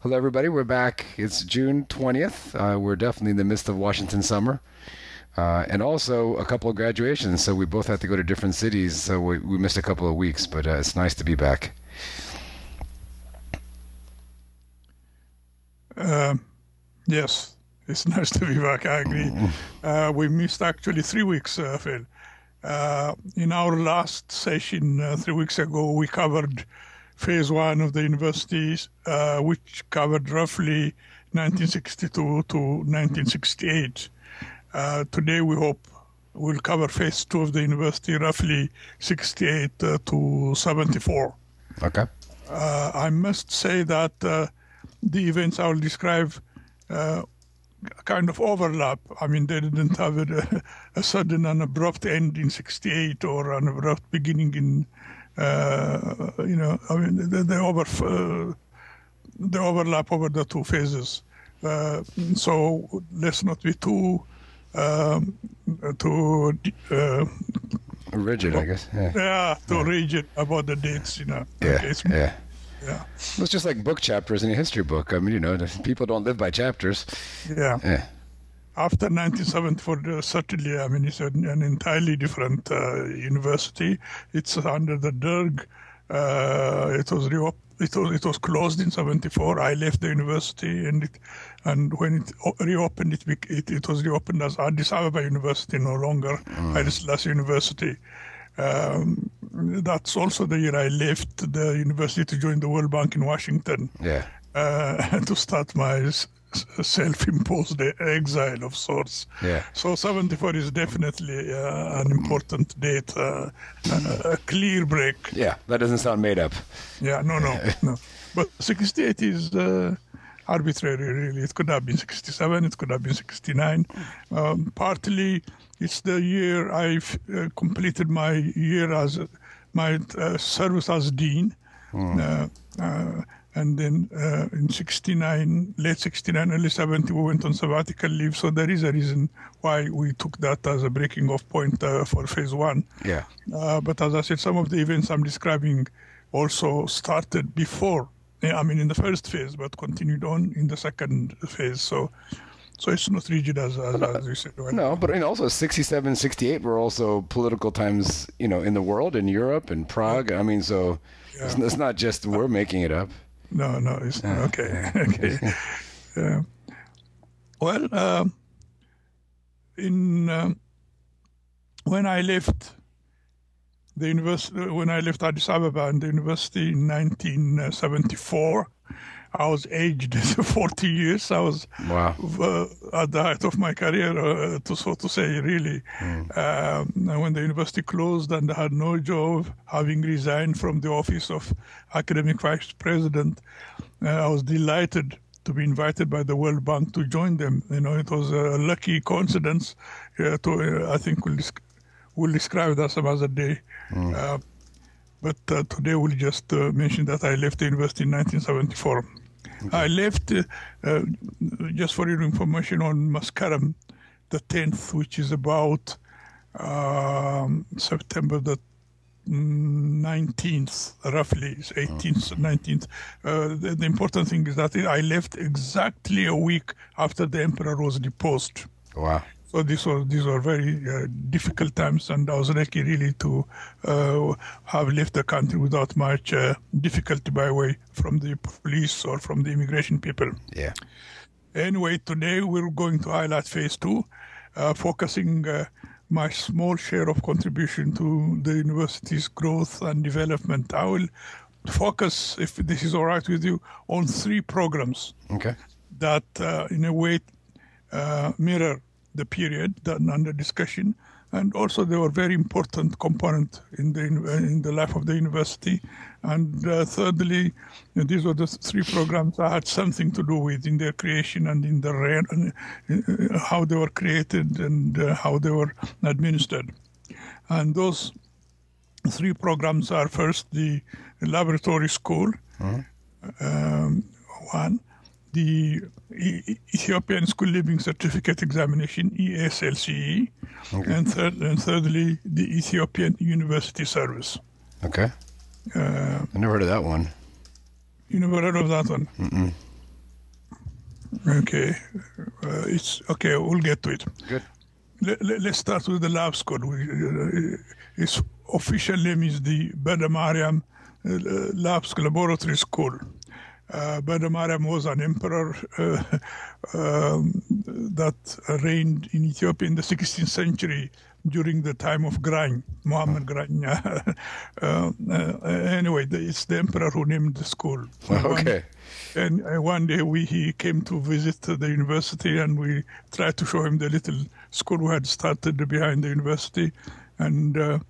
Hello, everybody. We're back. It's June 20th. Uh, we're definitely in the midst of Washington summer. Uh, and also a couple of graduations, so we both had to go to different cities, so we, we missed a couple of weeks, but uh, it's nice to be back. Uh, yes, it's nice to be back. I agree. Uh, we missed actually three weeks, uh, Phil. Uh, in our last session uh, three weeks ago, we covered phase one of the universities, uh, which covered roughly 1962 to 1968. Uh, today, we hope we'll cover phase two of the university, roughly 68 uh, to 74. Okay. Uh, I must say that uh, the events I will describe uh, kind of overlap. I mean, they didn't have a, a sudden and abrupt end in 68 or an abrupt beginning in, you know, I mean, they, they, over, uh, they overlap over the two phases. Uh, so let's not be too um, too uh, rigid, I guess. Yeah, yeah too yeah. rigid about the dates, you know. Yeah, okay, yeah. Yeah. It's just like book chapters in a history book. I mean, you know, people don't live by chapters. Yeah. Yeah. After 1974, uh, certainly, I mean, it's an, an entirely different uh, university. It's under the Derg. Uh, it was reopened it was it was closed in 74 i left the university and it and when it reopened it it, it was reopened as addis ababa university no longer mm. Haile Selassie university um, that's also the year i left the university to join the world bank in washington yeah uh, to start my self-imposed exile of sorts. Yeah. So 74 is definitely uh, an important date, uh, a clear break. Yeah, that doesn't sound made up. Yeah, no, no, no. But 68 is uh, arbitrary, really. It could have been 67, it could have been 69. Um, partly, it's the year I uh, completed my year as my uh, service as dean. Mm and then uh, in 69, late 69, early 70, we went on sabbatical leave. So there is a reason why we took that as a breaking off point uh, for phase one. Yeah. Uh, but as I said, some of the events I'm describing also started before, I mean, in the first phase, but continued on in the second phase. So so it's not rigid as, as, as you said. Right? No, but and also 67, 68 were also political times, you know, in the world, in Europe, in Prague. I mean, so yeah. it's, it's, not just we're making it up. No, no, it's not. Okay, okay. Uh, well, uh, in um, when I left the university, when I left Addis Ababa and the university in 1974, I was aged 40 years. I was wow. uh, at the height of my career, uh, to so to say, really. Mm. Um, when the university closed and I had no job, having resigned from the office of academic vice president, uh, I was delighted to be invited by the World Bank to join them. You know, it was a lucky coincidence. Uh, to uh, I think we'll, we'll describe that some other day. Mm. but today we'll just mention that I left the university in 1974. Okay. I left, uh, uh, just for your information, on Meskerem the 10th, which is about um, September the 19th, roughly, 18th, 19th. Uh, the, the, important thing is that I left exactly a week after the emperor was deposed. Wow. So these were these were very uh, difficult times, and I was lucky really to uh, have left the country without much uh, difficulty by way from the police or from the immigration people. Yeah. Anyway, today we're going to highlight phase two, uh, focusing uh, my small share of contribution to the university's growth and development. I will focus, if this is all right with you, on three programs. Okay. That, uh, in a way, mirror the period that under discussion, and also they were very important component in the in the life of the university. And uh, thirdly, these were the three programs I had something to do with in their creation and in the uh, how they were created and uh, how they were administered. And those three programs are first the laboratory school, mm-hmm. um, one, the Ethiopian School Leaving Certificate Examination, ESLCE, okay. and, third, and thirdly, the Ethiopian University Service. Okay. Uh, I never heard of that one. You never heard of that one? Mm-mm. Okay, uh, it's okay. We'll get to it. Good. Let, let, us start with the lab school. Uh, its official name is the Bada Mariam uh, Labs Laboratory School. Uh, Mariam was an emperor uh, um, that reigned in Ethiopia in the 16th century during the time of Grany, Muhammad Grany. uh, uh, anyway, it's the emperor who named the school. Okay. And one day we he came to visit the university, and we tried to show him the little school we had started behind the university, and.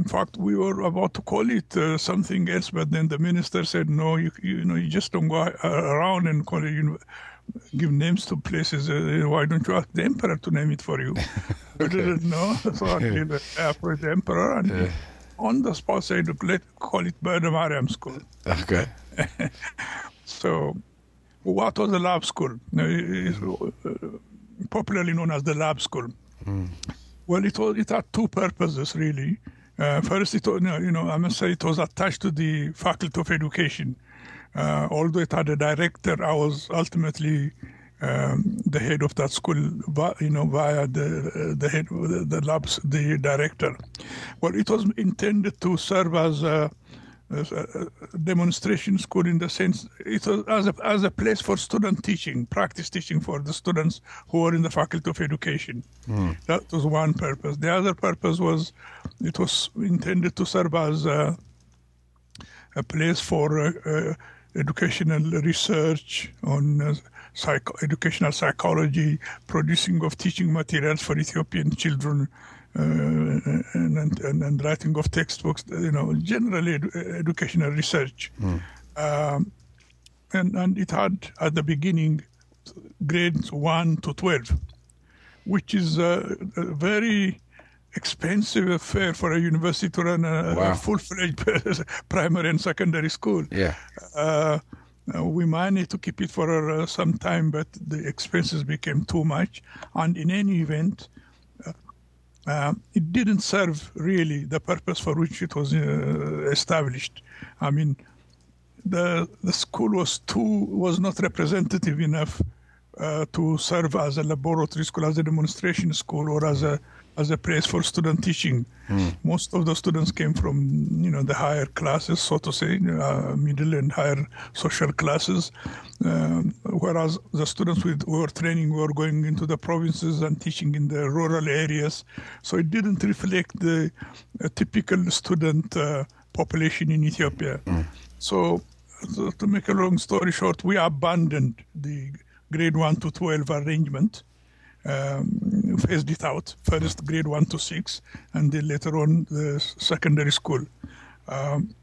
Uh, in fact, we were about to call it uh, something else, but then the minister said, "No, you, you know, you just don't go around and call it, you know, give names to places. Uh, why don't you ask the emperor to name it for you?" okay. We didn't know, so I did after the emperor, and yeah. on the spot said, let's call it Bada Mariam School." Okay. so, what was the lab school? It's popularly known as the lab school. Mm. Well, it was it had two purposes really. Uh, first, it you know I must say it was attached to the Faculty of Education. Uh, although it had a director, I was ultimately um, the head of that school, you know, via the the head, the, the labs, the director. Well, it was intended to serve as a, a, demonstration school in the sense it was as a, as a place for student teaching, practice teaching for the students who are in the Faculty of Education. Mm. That was one purpose. The other purpose was it was intended to serve as a, a place for uh, uh, educational research on uh, psycho- educational psychology, producing of teaching materials for Ethiopian children, uh, and, and, and, writing of textbooks, you know, generally edu- educational research. Mm. Um, and, and it had at the beginning grades 1 to 12, which is a, a very expensive affair for a university to run a, wow. a full-fledged primary and secondary school. Yeah. Uh, uh, we managed to keep it for uh, some time, but the expenses became too much. And in any event, uh, uh it didn't serve really the purpose for which it was uh, established. I mean, the the school was too was not representative enough uh, to serve as a laboratory school, as a demonstration school, or as a as a place for student teaching. Mm. Most of the students came from, you know, the higher classes, so to say, uh, middle and higher social classes, uh, whereas the students with, who were training were going into the provinces and teaching in the rural areas. So it didn't reflect the uh, typical student uh, population in Ethiopia. Mm. So, so, to make a long story short, we abandoned the grade 1 to 12 arrangement um, phased it out. First grade one to six, and then later on the secondary school. Um,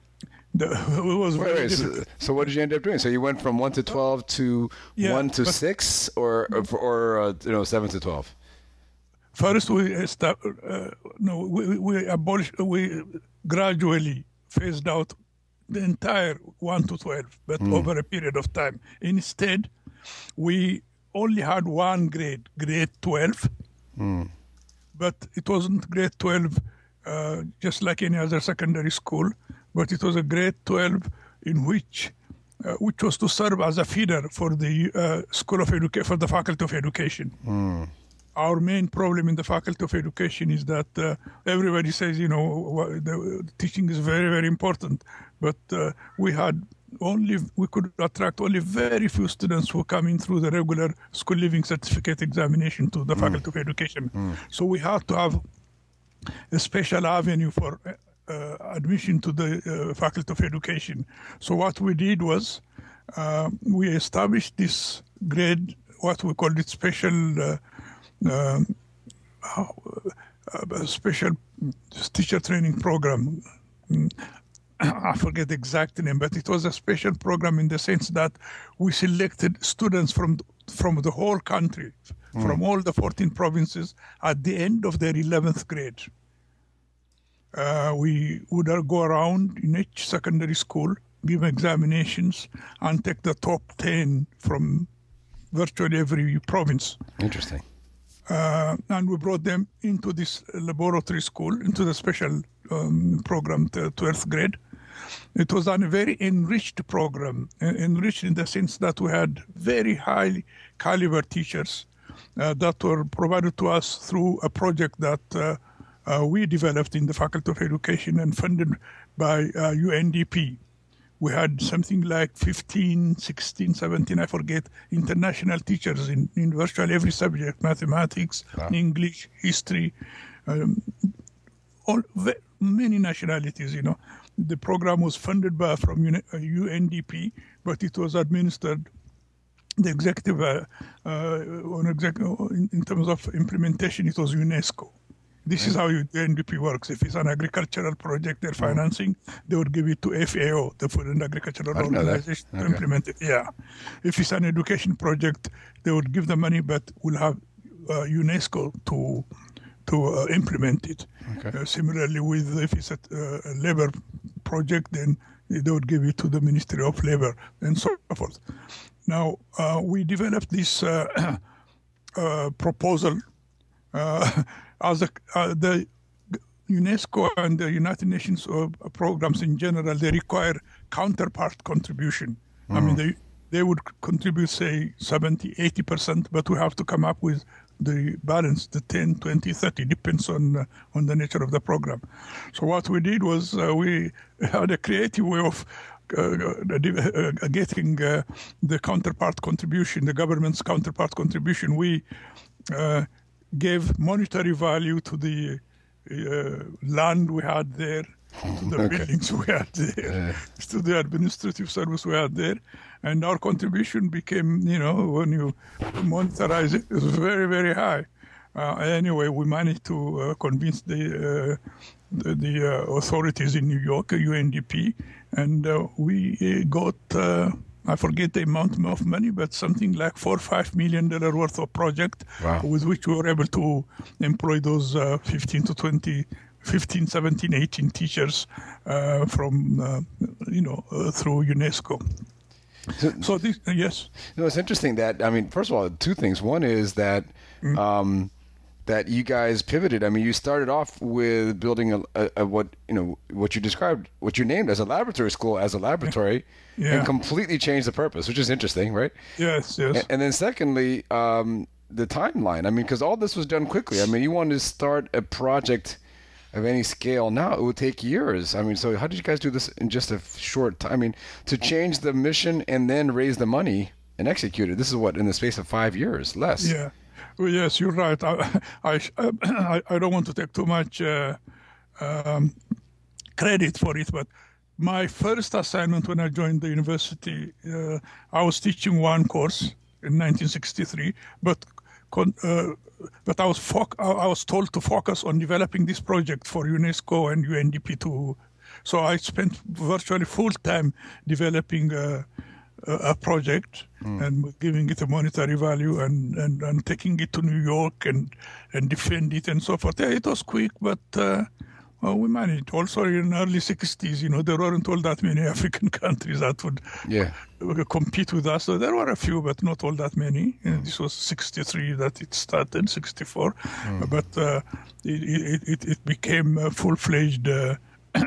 the, was wait, wait, so, so, what did you end up doing? So you went from one to twelve to yeah, one to six, or or, or uh, you know seven to twelve. First, we start, uh, no, we, we abolished, we gradually phased out the entire one to twelve, but mm. over a period of time. Instead, we only had one grade, grade 12. Mm. But it wasn't grade 12 uh, just like any other secondary school, but it was a grade 12 in which uh, which was to serve as a feeder for the uh, school of education for the faculty of education. Mm. Our main problem in the faculty of education is that uh, everybody says, you know, the teaching is very, very important, but uh, we had only we could attract only very few students who come in through the regular school leaving certificate examination to the mm. faculty of education. Mm. So we had to have a special avenue for uh, admission to the uh, faculty of education. So what we did was uh, we established this grade, what we called it special, uh, um, uh, special teacher training program. I forget the exact name, but it was a special program in the sense that we selected students from from the whole country, mm. from all the 14 provinces, at the end of their 11th grade. Uh, we would go around in each secondary school, give examinations, and take the top 10 from virtually every province. Interesting. Uh, and we brought them into this laboratory school, into the special um, program, 12th grade it was a very enriched program, enriched in the sense that we had very high caliber teachers uh, that were provided to us through a project that uh, uh, we developed in the Faculty of Education and funded by UNDP we had something like 15, 16, 17, I forget, international teachers in, in virtually every subject mathematics, wow. English, history, um, all many nationalities, you know. The program was funded by from UNDP, uh, but it was administered the executive uh, uh, on exec- in, in terms of implementation, it was UNESCO. This is how the UNDP works. If it's an agricultural project they're mm. financing, they would give it to FAO, the Food and Agricultural Organization, okay. to implement it. Yeah. If it's an education project, they would give the money, but will have uh, UNESCO to to uh, implement it. Okay. Uh, similarly, with if it's a, uh, a, labor project, then they would give it to the Ministry of Labor and so forth. Now uh, we developed this uh, proposal as a, uh, the UNESCO and the United Nations uh, programs in general, they require counterpart contribution. Mm. I mean, mm. they they would contribute, say, 70, 80%, but we have to come up with the balance, the 10, 20, 30, depends on uh, on the nature of the program. So what we did was uh, we had a creative way of uh, uh, getting the counterpart contribution, the government's counterpart contribution. We gave monetary value to the uh, land we had there, the okay. buildings we had there, yeah. to the administrative service we had there. And our contribution became, you know, when you monetize it, it was very, very high. Uh, anyway, we managed to uh, convince the uh, the, the uh, authorities in New York, UNDP, and uh, we got I forget the amount of money, but something like four or five million dollar worth of project wow. with which we were able to employ those uh, 15 to 20, 15, 17, 18 teachers uh, from, uh, you know, uh, through UNESCO. So, so this, yes. No, it's interesting that, I mean, first of all, two things. One is that, mm-hmm. um, that you guys pivoted. I mean, you started off with building a, a, a, what you know what you described, what you named as a laboratory school, as a laboratory, yeah. and completely changed the purpose, which is interesting, right? Yes, yes. And, and then secondly, um, the timeline. I mean, because all this was done quickly. I mean, you wanted to start a project of any scale now, it would take years. I mean, so how did you guys do this in just a short time? I mean, to change the mission and then raise the money and execute it. This is what in the space of five years, less. Yeah. Well, yes, you're right. I, I, I, don't want to take too much uh, um, credit for it, but my first assignment when I joined the university, uh, I was teaching one course in 1963, but uh, but I was fo- I was told to focus on developing this project for UNESCO and UNDP too. So I spent virtually full time developing uh, a project mm. and giving it a monetary value and, and, and taking it to New York and, and defend it and so forth. Yeah, it was quick, but uh, well, we managed. Also in early 60s, you know, there weren't all that many African countries that would yeah. compete with us. So there were a few, but not all that many. Mm. This was 63 that it started, 64. Mm. But uh, it, it, it, became a full-fledged uh,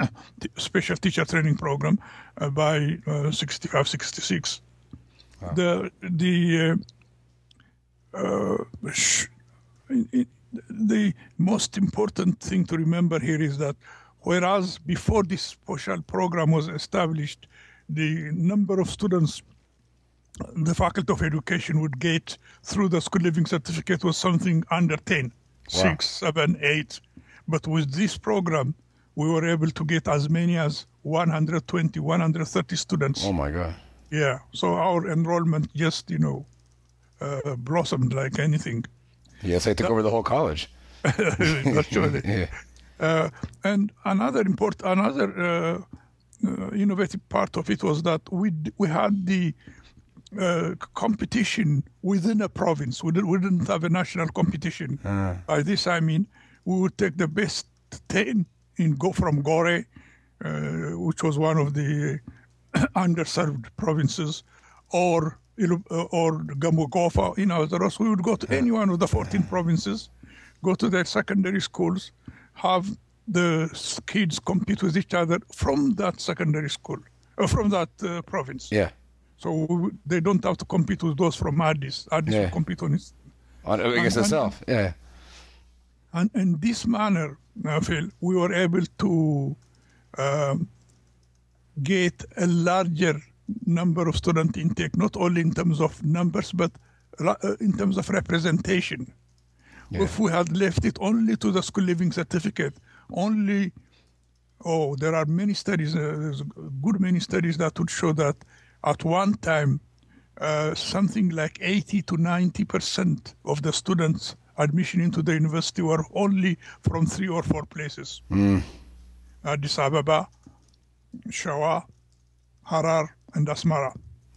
special teacher training program uh, by uh, 65, 66. Wow. The the uh, sh- it, the most important thing to remember here is that whereas before this special program was established, the number of students the Faculty of Education would get through the school leaving certificate was something under 10, wow. 6, 7, 8. But with this program, we were able to get as many as 120, 130 students. Oh my God. Yeah. So our enrollment just, you know, uh, blossomed like anything. Yes, I took that, over the whole college. Virtually. yeah. Uh, and another important, another uh, uh, innovative part of it was that we we had the uh, competition within a province. We, we didn't have a national competition. Ah. By this I mean we would take the best ten in go from Gore, uh, which was one of the underserved provinces, or or Gamogofa in Azaros. We would go to any one of the 14 provinces, go to their secondary schools, have the kids compete with each other from that secondary school, uh, from that uh, province. Yeah. So we- they don't have to compete with those from Addis. Addis Yeah. will compete on its On, against and- itself. Yeah. And in this manner, I feel we were able to um, get a larger number of student intake, not only in terms of numbers, but uh, in terms of representation. Yeah. If we had left it only to the school leaving certificate, only, oh, there are many studies, uh, there's a good many studies that would show that at one time, uh, something like 80 to 90 percent of the students admission into the university were only from three or four places. Addis Ababa, Shawa, Harar, and Asmara.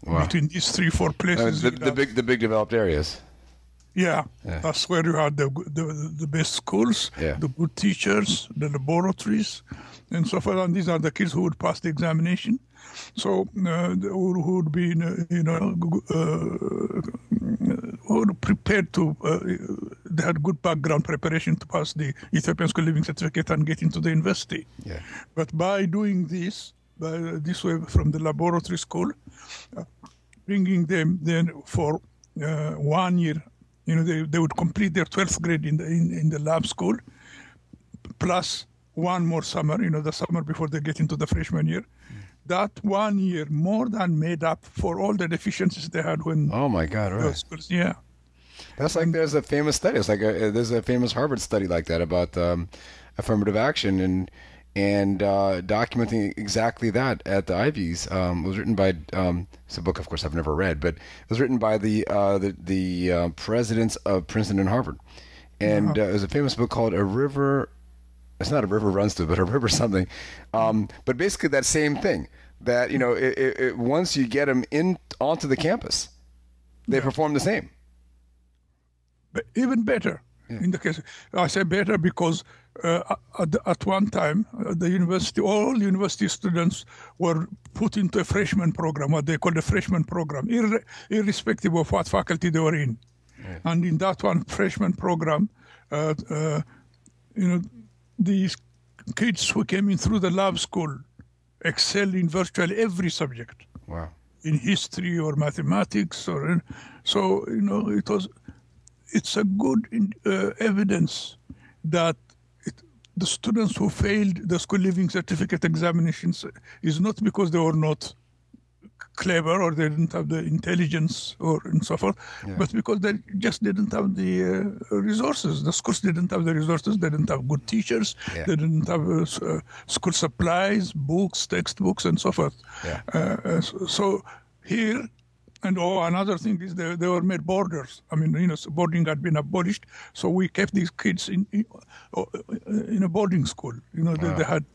Wow. Between these three, four Uh, places, the, you the have- big the big developed areas. yeah, Yeah. that's where you had the, the the best schools, Yeah. the good teachers, the laboratories, and so forth. And these are the kids who would pass the examination. So uh, who, who would be, uh, you know, uh, who were prepared to. Uh, they had good background preparation to pass the Ethiopian School Leaving Certificate and get into the university. Yeah. But by doing this, by this way from the laboratory school, uh, bringing them then for uh, one year, you know, they, they would complete their 12th grade in the, in, in the lab school, plus one more summer, you know, the summer before they get into the freshman year. That one year more than made up for all the deficiencies they had when Oh my God! Right. schools. Yeah. That's like there's a famous study. It's like a, there's a famous Harvard study like that about um, affirmative action and and uh, documenting exactly that at the Ivies. Um, it was written by um, it's a book, of course, I've never read, but it was written by the uh, the the uh, presidents of Princeton and Harvard, and uh, it was a famous book called A River. It's not a river runs through, but a river something. Um, but basically, that same thing. That you know, it, it, it, once you get them in onto the campus, they perform the same. But even better in the case. I say better because uh, at, at one time uh, the university, all university students were put into a freshman program, what they call the freshman program, irre- irrespective of what faculty they were in. And in that one freshman program, uh, uh, you know, these kids who came in through the lab school excelled in virtually every subject Wow. in history or mathematics or in, so you know it was it's a good in, uh, evidence that the students who failed the school leaving certificate examinations is not because they were not clever or they didn't have the intelligence or and so forth, but because they just didn't have the uh, resources. The schools didn't have the resources. They didn't have good teachers. Yeah. They didn't have uh, uh, school supplies, books, textbooks, and so forth. Yeah. Uh, uh, so, so here, and oh, another thing is they, they were made boarders. I mean, you know, so boarding had been abolished, so we kept these kids in in, uh, in a boarding school. You know, they, they had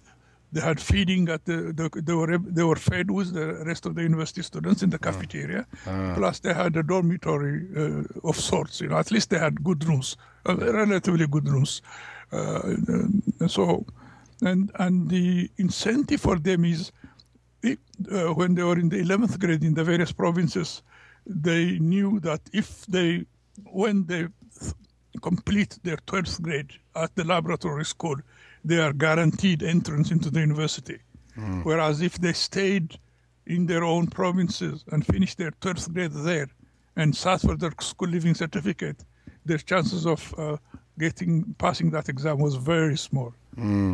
they had feeding at the, the they were they were fed with the rest of the university students in the cafeteria. Plus, they had a dormitory uh, of sorts. You know, at least they had good rooms, uh, relatively good rooms. Uh, and so, and and the incentive for them is uh, when they were in the 11th grade in the various provinces, they knew that if they, when they th- complete their 12th grade at the laboratory school, they are guaranteed entrance into the university. Whereas if they stayed in their own provinces and finished their 12th grade there and sat for their school leaving certificate, their chances of uh, getting passing that exam was very small.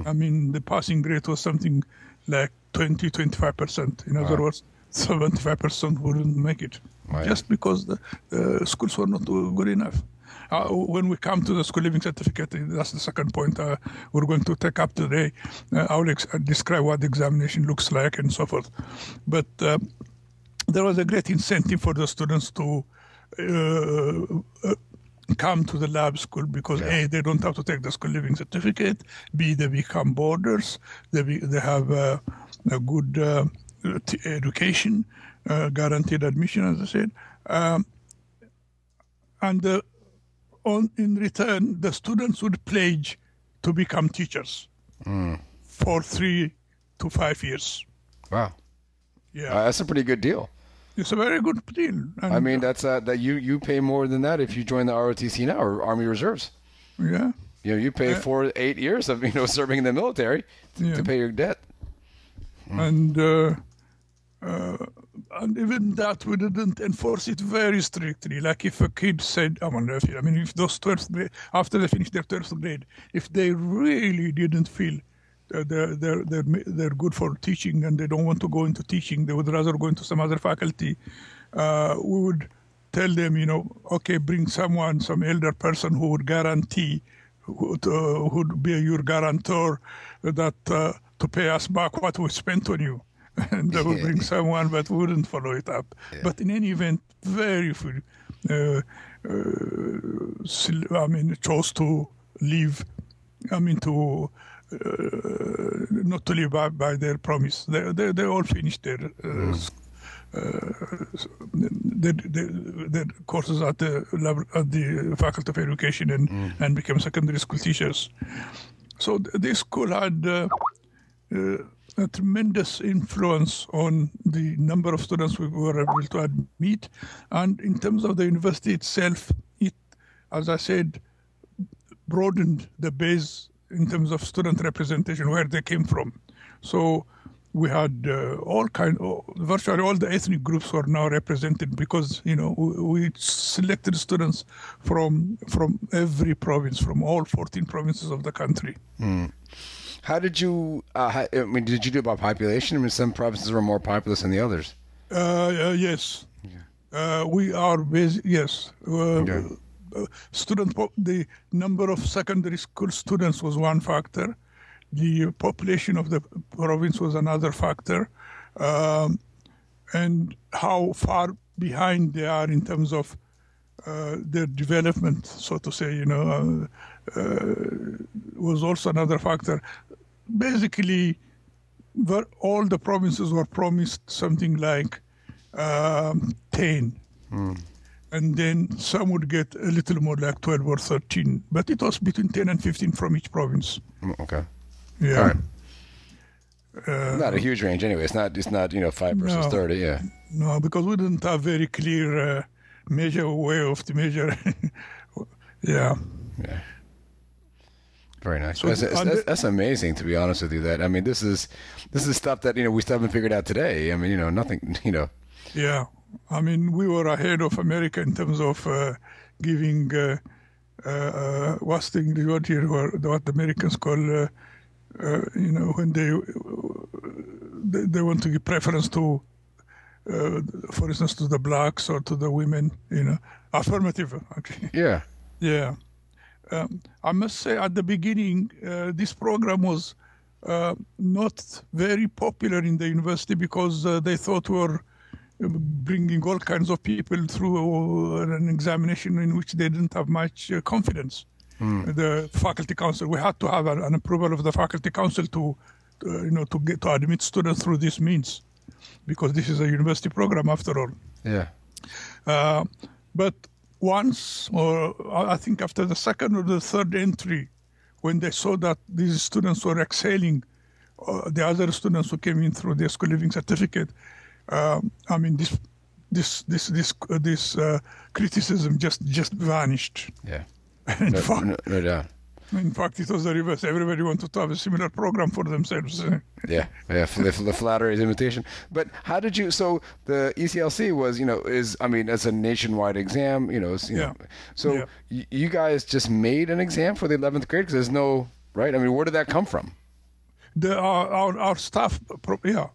I mean, the passing grade was something like 20, 25%. In other words, 75% wouldn't make it Wow. just because the uh, schools were not good enough. Uh, when we come to the school leaving certificate, that's the second point uh, we're going to take up today. Uh, I will ex- uh, describe what the examination looks like and so forth. But uh, there was a great incentive for the students to uh, uh, come to the lab school because A, they don't have to take the school leaving certificate, B, they become boarders, they, be, they have uh, a good uh, t- education, uh, guaranteed admission, as I said. Um, and uh, on, in return, the students would pledge to become teachers for three to five years. Wow. Yeah, Uh, that's a pretty good deal. It's a very good deal. And, I mean, that's uh, that you you pay more than that if you join the ROTC now or Army Reserves. yeah, You know, you pay for eight years of you know serving in the military Yeah. to pay your debt. and uh, uh, and even that we didn't enforce it very strictly. Like if a kid said, I mean, if, you I mean, if those 12th grade, after they finish their 12th grade, if they really didn't feel they're, they're, they're, they're good for teaching and they don't want to go into teaching, they would rather go into some other faculty, uh, we would tell them, you know, okay, bring someone, some elder person who would guarantee, who would, uh, who'd be your guarantor that uh, to pay us back what we spent on you. And they would bring someone but wouldn't follow it up. But in any event, very few, uh, uh, I mean, chose to leave, I mean, to uh, not to live by, by their promise. They, they, they all finished their uh, s- their, their, their courses at the at the Faculty of Education and, and became secondary school teachers. So th- this school had uh, uh, a tremendous influence on the number of students we were able to admit, and in terms of the university itself, it, as I said, broadened the base in terms of student representation where they came from. So we had uh, all kind, oh, virtually all the ethnic groups were now represented because you know we, we selected students from from every province, from all 14 provinces of the country. How did you? Uh, I mean, did you do it by population? I mean, some provinces were more populous than the others. Uh, uh, yes, uh, we are basi- yes. Uh, Okay. Student the number of secondary school students was one factor. The population of the province was another factor, um, and how far behind they are in terms of uh, their development, so to say, you know, uh, uh, was also another factor. Basically, all the provinces were promised something like um, 10. And then some would get a little more like 12 or 13. But it was between 10 and 15 from each province. Mm, Okay. Yeah. All right. Uh, Not a huge range anyway. It's not. It's not. You know, five versus No. thirty. Yeah. No, because we didn't have very clear uh, measure way of the measure. yeah. Yeah. Very nice. So that's, that's, and that's, the- that's amazing, to be honest with you. That I mean, this is this is stuff that you know we still haven't figured out today. I mean, you know, nothing. You know. Yeah, I mean, we were ahead of America in terms of uh, giving uh, uh, uh, what's the English word here, what the Americans call, uh, uh, you know, when they, they they want to give preference to, uh, for instance, to the blacks or to the women, you know, affirmative. Actually. Yeah. Yeah. Um, I must say, at the beginning, uh, this program was uh, not very popular in the university because uh, they thought we were bringing all kinds of people through uh, an examination in which they didn't have much uh, confidence. The faculty council, we had to have an, approval of the faculty council to, uh, you know, to get to admit students through this means, because this is a university program after all. Yeah. Uh, but once, or I think after the second or the third entry, when they saw that these students were excelling, uh, the other students who came in through the school leaving certificate, um, I mean, this this this this uh, this uh, criticism just just vanished. Yeah. In No, fact, no, no doubt. in fact, it was the reverse. Everybody wanted to have a similar program for themselves. Yeah, yeah, the, the flattery is imitation. But how did you? So the ESLCE was, you know, is I mean, it's a nationwide exam, you know. You Yeah. know so Yeah. y- you guys just made an exam for the eleventh grade because there's no right. I mean, where did that come from? The, our, our, our staff, pro- yeah,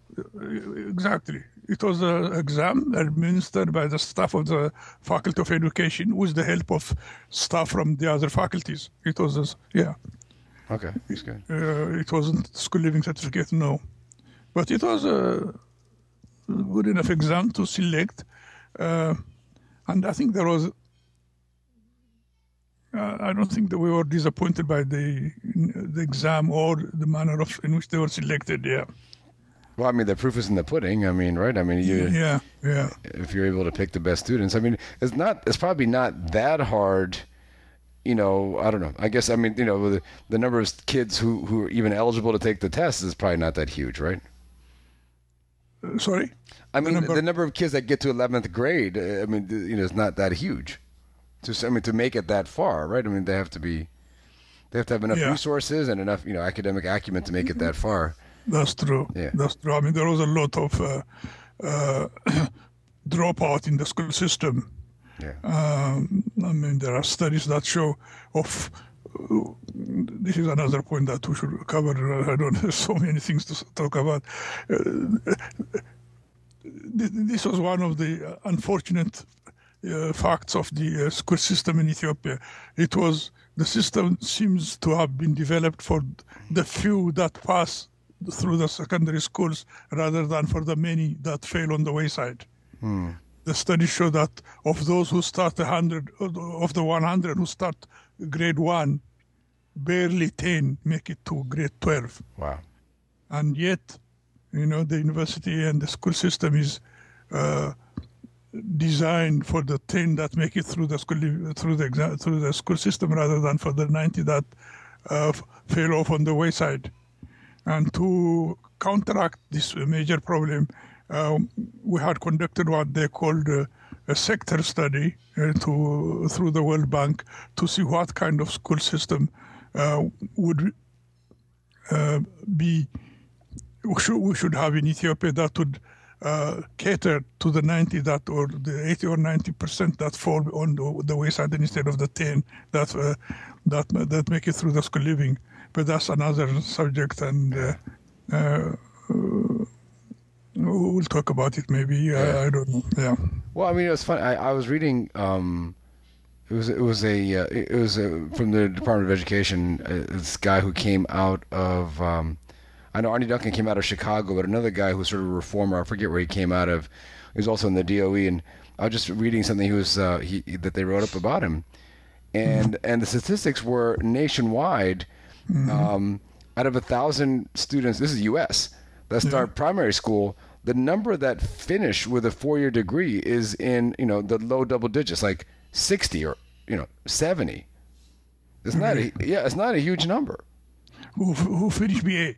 exactly. It was an exam administered by the staff of the Faculty of Education with the help of staff from the other faculties. It was, a, yeah, Okay, that's good. uh, it wasn't school leaving certificate, no. But it was a good enough exam to select. Uh, and I think there was, uh, I don't think that we were disappointed by the, the exam or the manner of in which they were selected, yeah. Well, I mean, the proof is in the pudding. I mean, right? I mean, you Yeah, yeah. if you're able to pick the best students. I mean, it's not. It's probably not that hard. You know, I don't know. I guess I mean, you know, the, the number of kids who who are even eligible to take the test is probably not that huge, right? Uh, sorry? I mean, the number- number, of kids that get to 11th grade, uh, I mean, you know, it's not that huge. To I mean, to make it that far, right? I mean, they have to be They have to have enough Yeah. resources and enough, you know, academic acumen to make it that far. That's true. Yeah. That's true. I mean, there was a lot of uh, uh, dropout in the school system. Yeah. Um, I mean, there are studies that show of. this is another point that we should cover. Uh, I don't have so many things to talk about. Uh, this was one of the uh, unfortunate uh, facts of the uh, school system in Ethiopia. It was the system seems to have been developed for the few that pass through the secondary schools rather than for the many that fail on the wayside. The studies show that of those who start 100, of the 100 who start grade 1, barely 10 make it to grade 12 Wow. and yet you know the university and the school system is uh, designed for the 10 that make it through the school through the exam, through the school system rather than for the 90 that uh, fail off on the wayside and to counteract this major problem um, we had conducted what they called uh, a sector study uh, to through the World Bank to see what kind of school system uh, would uh, be we should, we should have in Ethiopia that would uh, cater to the 90 that or the 80 or 90 percent that fall on the, the wayside instead of the 10 that uh, that that make it through the school living. But that's another subject, and uh, uh, we'll talk about it maybe. Uh, I don't know. Yeah. Well, I mean, it was fun. I, I was reading. Um, it was it was a uh, it was a, from the Department of Education. Uh, this guy who came out of. Um, I know Arne Duncan came out of Chicago, but another guy who was sort of a reformer. I forget where he came out of. He was also in the DOE, and I was just reading something he was uh, he that they wrote up about him, and and the statistics were nationwide. Um, out of a thousand students, this is U.S. that start primary school, the number that finish with a four-year degree is in you know the low double digits, like sixty or you know seventy. It's not a yeah, it's not a huge number. Who who finished BA?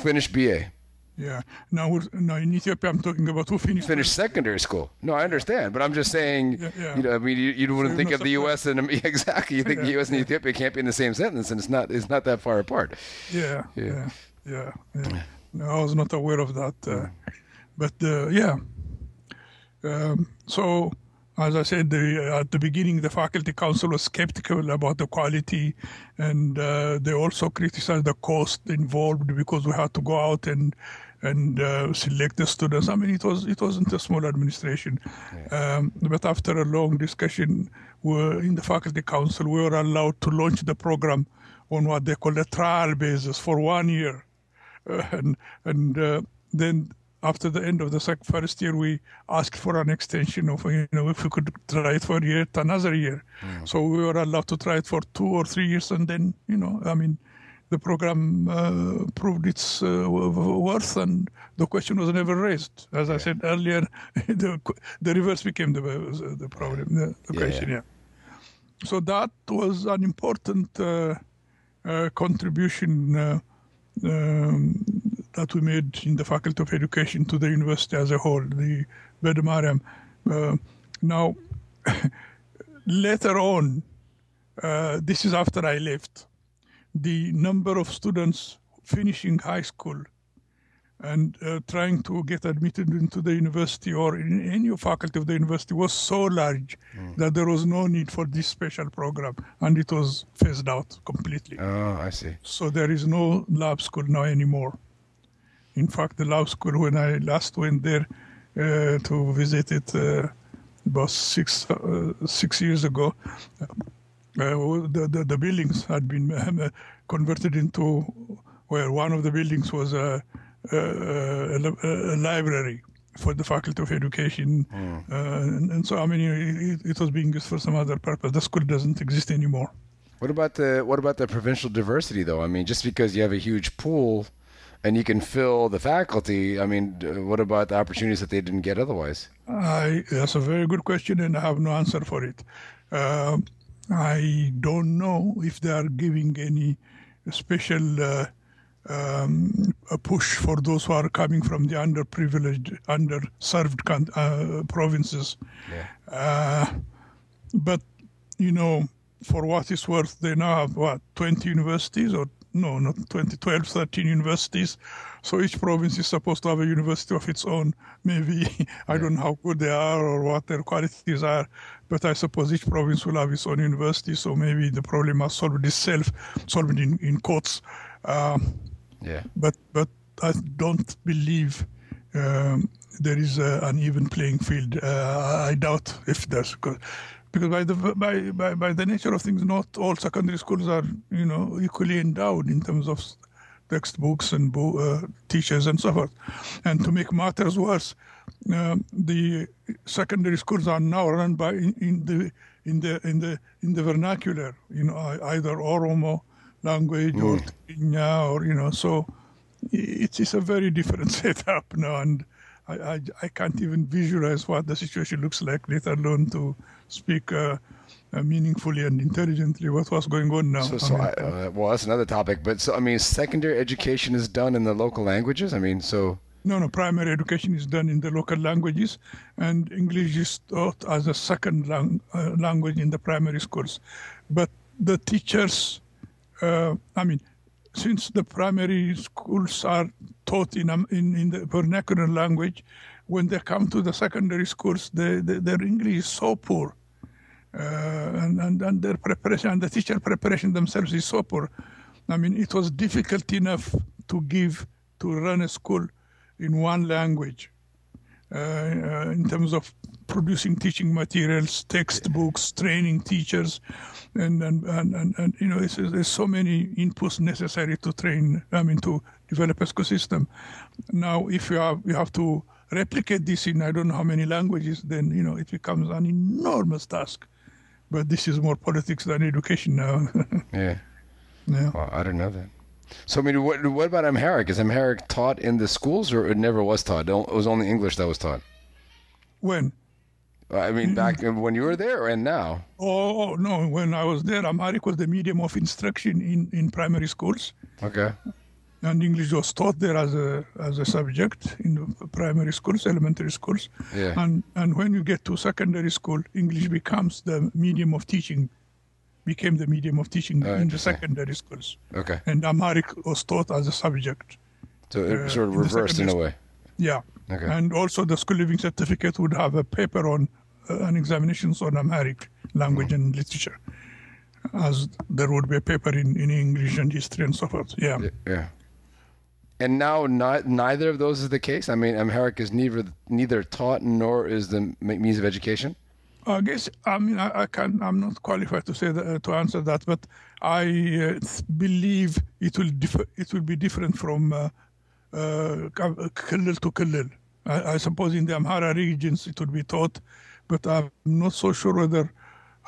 Finish BA, Yeah. Now we're, now in Ethiopia, I'm talking about who finished. finish secondary school. No, I understand, but I'm just saying. Yeah, yeah. You know, I mean, you, you wouldn't you're think of the U.S. and exactly. You think the U.S. and Ethiopia can't be in the same sentence, and it's not. It's not that far apart. Yeah, Yeah. yeah, yeah, yeah. No, I was not aware of that, uh, but uh, yeah. Um, so, as I said, the, at the beginning, the faculty council was skeptical about the quality, and uh, they also criticized the cost involved because we had to go out and and uh, select the students. I mean, it was it wasn't a small administration, um, but after a long discussion, we in the faculty council, we were allowed to launch the program on what they call a trial basis for one year, uh, and and uh, then after the end of the first year, we asked for an extension of you know if we could try it for yet another year. So we were allowed to try it for two or three years, and then you know I mean. The program uh, proved its uh, worth, and the question was never raised. As I said earlier, the, the reverse became the, the problem, the, the Yeah, question. yeah. Yeah. So that was an important uh, uh, contribution uh, um, that we made in the Faculty of Education to the university as a whole, the Bedmariam. Uh, now, later on, uh, this is after I left, the number of students finishing high school and uh, trying to get admitted into the university or in any faculty of the university was so large that there was no need for this special program and it was phased out completely. Oh, I see. So there is no lab school now anymore. In fact, the lab school, when I last went there uh, to visit it uh, about six uh, six years ago, uh, the, the the buildings had been uh, converted into where one of the buildings was a, a, a, a library for the Faculty of Education, uh, and, and so I mean it, it was being used for some other purpose. The school doesn't exist anymore. What about the what about the provincial diversity though? I mean, just because you have a huge pool and you can fill the faculty, I mean, what about the opportunities that they didn't get otherwise? I, that's a very good question, and I have no answer for it. Uh, I don't know if they are giving any special uh, um, a push for those who are coming from the underprivileged, underserved con- uh, provinces. Yeah. Uh, but you know, for what it's worth, they now have what 20 universities or no, not 20, 12, 13 universities. So each province is supposed to have a university of its own. Maybe I don't know how good they are or what their qualities are, but I suppose each province will have its own university. So maybe the problem has solved itself, solved in, in quotes. Um, Yeah. but but I don't believe um, there is a, an even playing field. Uh, I doubt if there's because by the by, by by the nature of things, not all secondary schools are you know equally endowed in terms of textbooks and bo- uh, teachers and so forth. And to make matters worse, um, the secondary schools are now run by in, in the in the in the in the vernacular, you know, either Oromo language or Tigrinya or you know, so it is a very different setup now, and I, I, I can't even visualize what the situation looks like, let alone to speak uh, uh, meaningfully and intelligently what was going on now. So, I so mean, I, uh, well, that's another topic. But so, I mean, secondary education is done in the local languages. I mean, so No, no, primary education is done in the local languages, and English is taught as a second lang- uh, language in the primary schools. But the teachers, uh, I mean, since the primary schools are taught in, um, in, in the vernacular language, when they come to the secondary schools, they, they, their English is so poor. Uh, and, and, and their preparation and the teacher preparation themselves is so poor. I mean, it was difficult enough to give, to run a school in one language uh, uh, in terms of producing teaching materials, textbooks, training teachers, and and, and, and, and you know it's, there's so many inputs necessary to train. I mean to develop a school system. Now, if you have you have to replicate this in I don't know how many languages, then you know it becomes an enormous task. But this is more politics than education now. yeah. yeah. Well, I don't know that. So I mean, what what about Amharic? Is Amharic taught in the schools, or it never was taught? It was only English that was taught. When? I mean, mm-hmm. back when you were there and now. Oh, oh, no, when I was there, Amharic was the medium of instruction in, in primary schools. Okay. And English was taught there as a as a subject in primary schools, elementary schools, Yeah. and and when you get to secondary school, English becomes the medium of teaching, became the medium of teaching Oh, in the secondary schools, Okay. and Amharic was taught as a subject. So it Uh, sort of reversed in a secondary way. Yeah, Okay. and also the school leaving certificate would have a paper on uh, an examinations on Amharic language Mm. and literature, as there would be a paper in, in English and history and so forth. Yeah. Yeah. And now, not, neither of those is the case. I mean, Amharic is neither neither taught nor is the means of education. I guess I mean I, I can I'm not qualified to say that, uh, to answer that, but I uh, believe it will differ. It will be different from uh, uh, to Killil. I, I suppose in the Amhara regions it will be taught, but I'm not so sure whether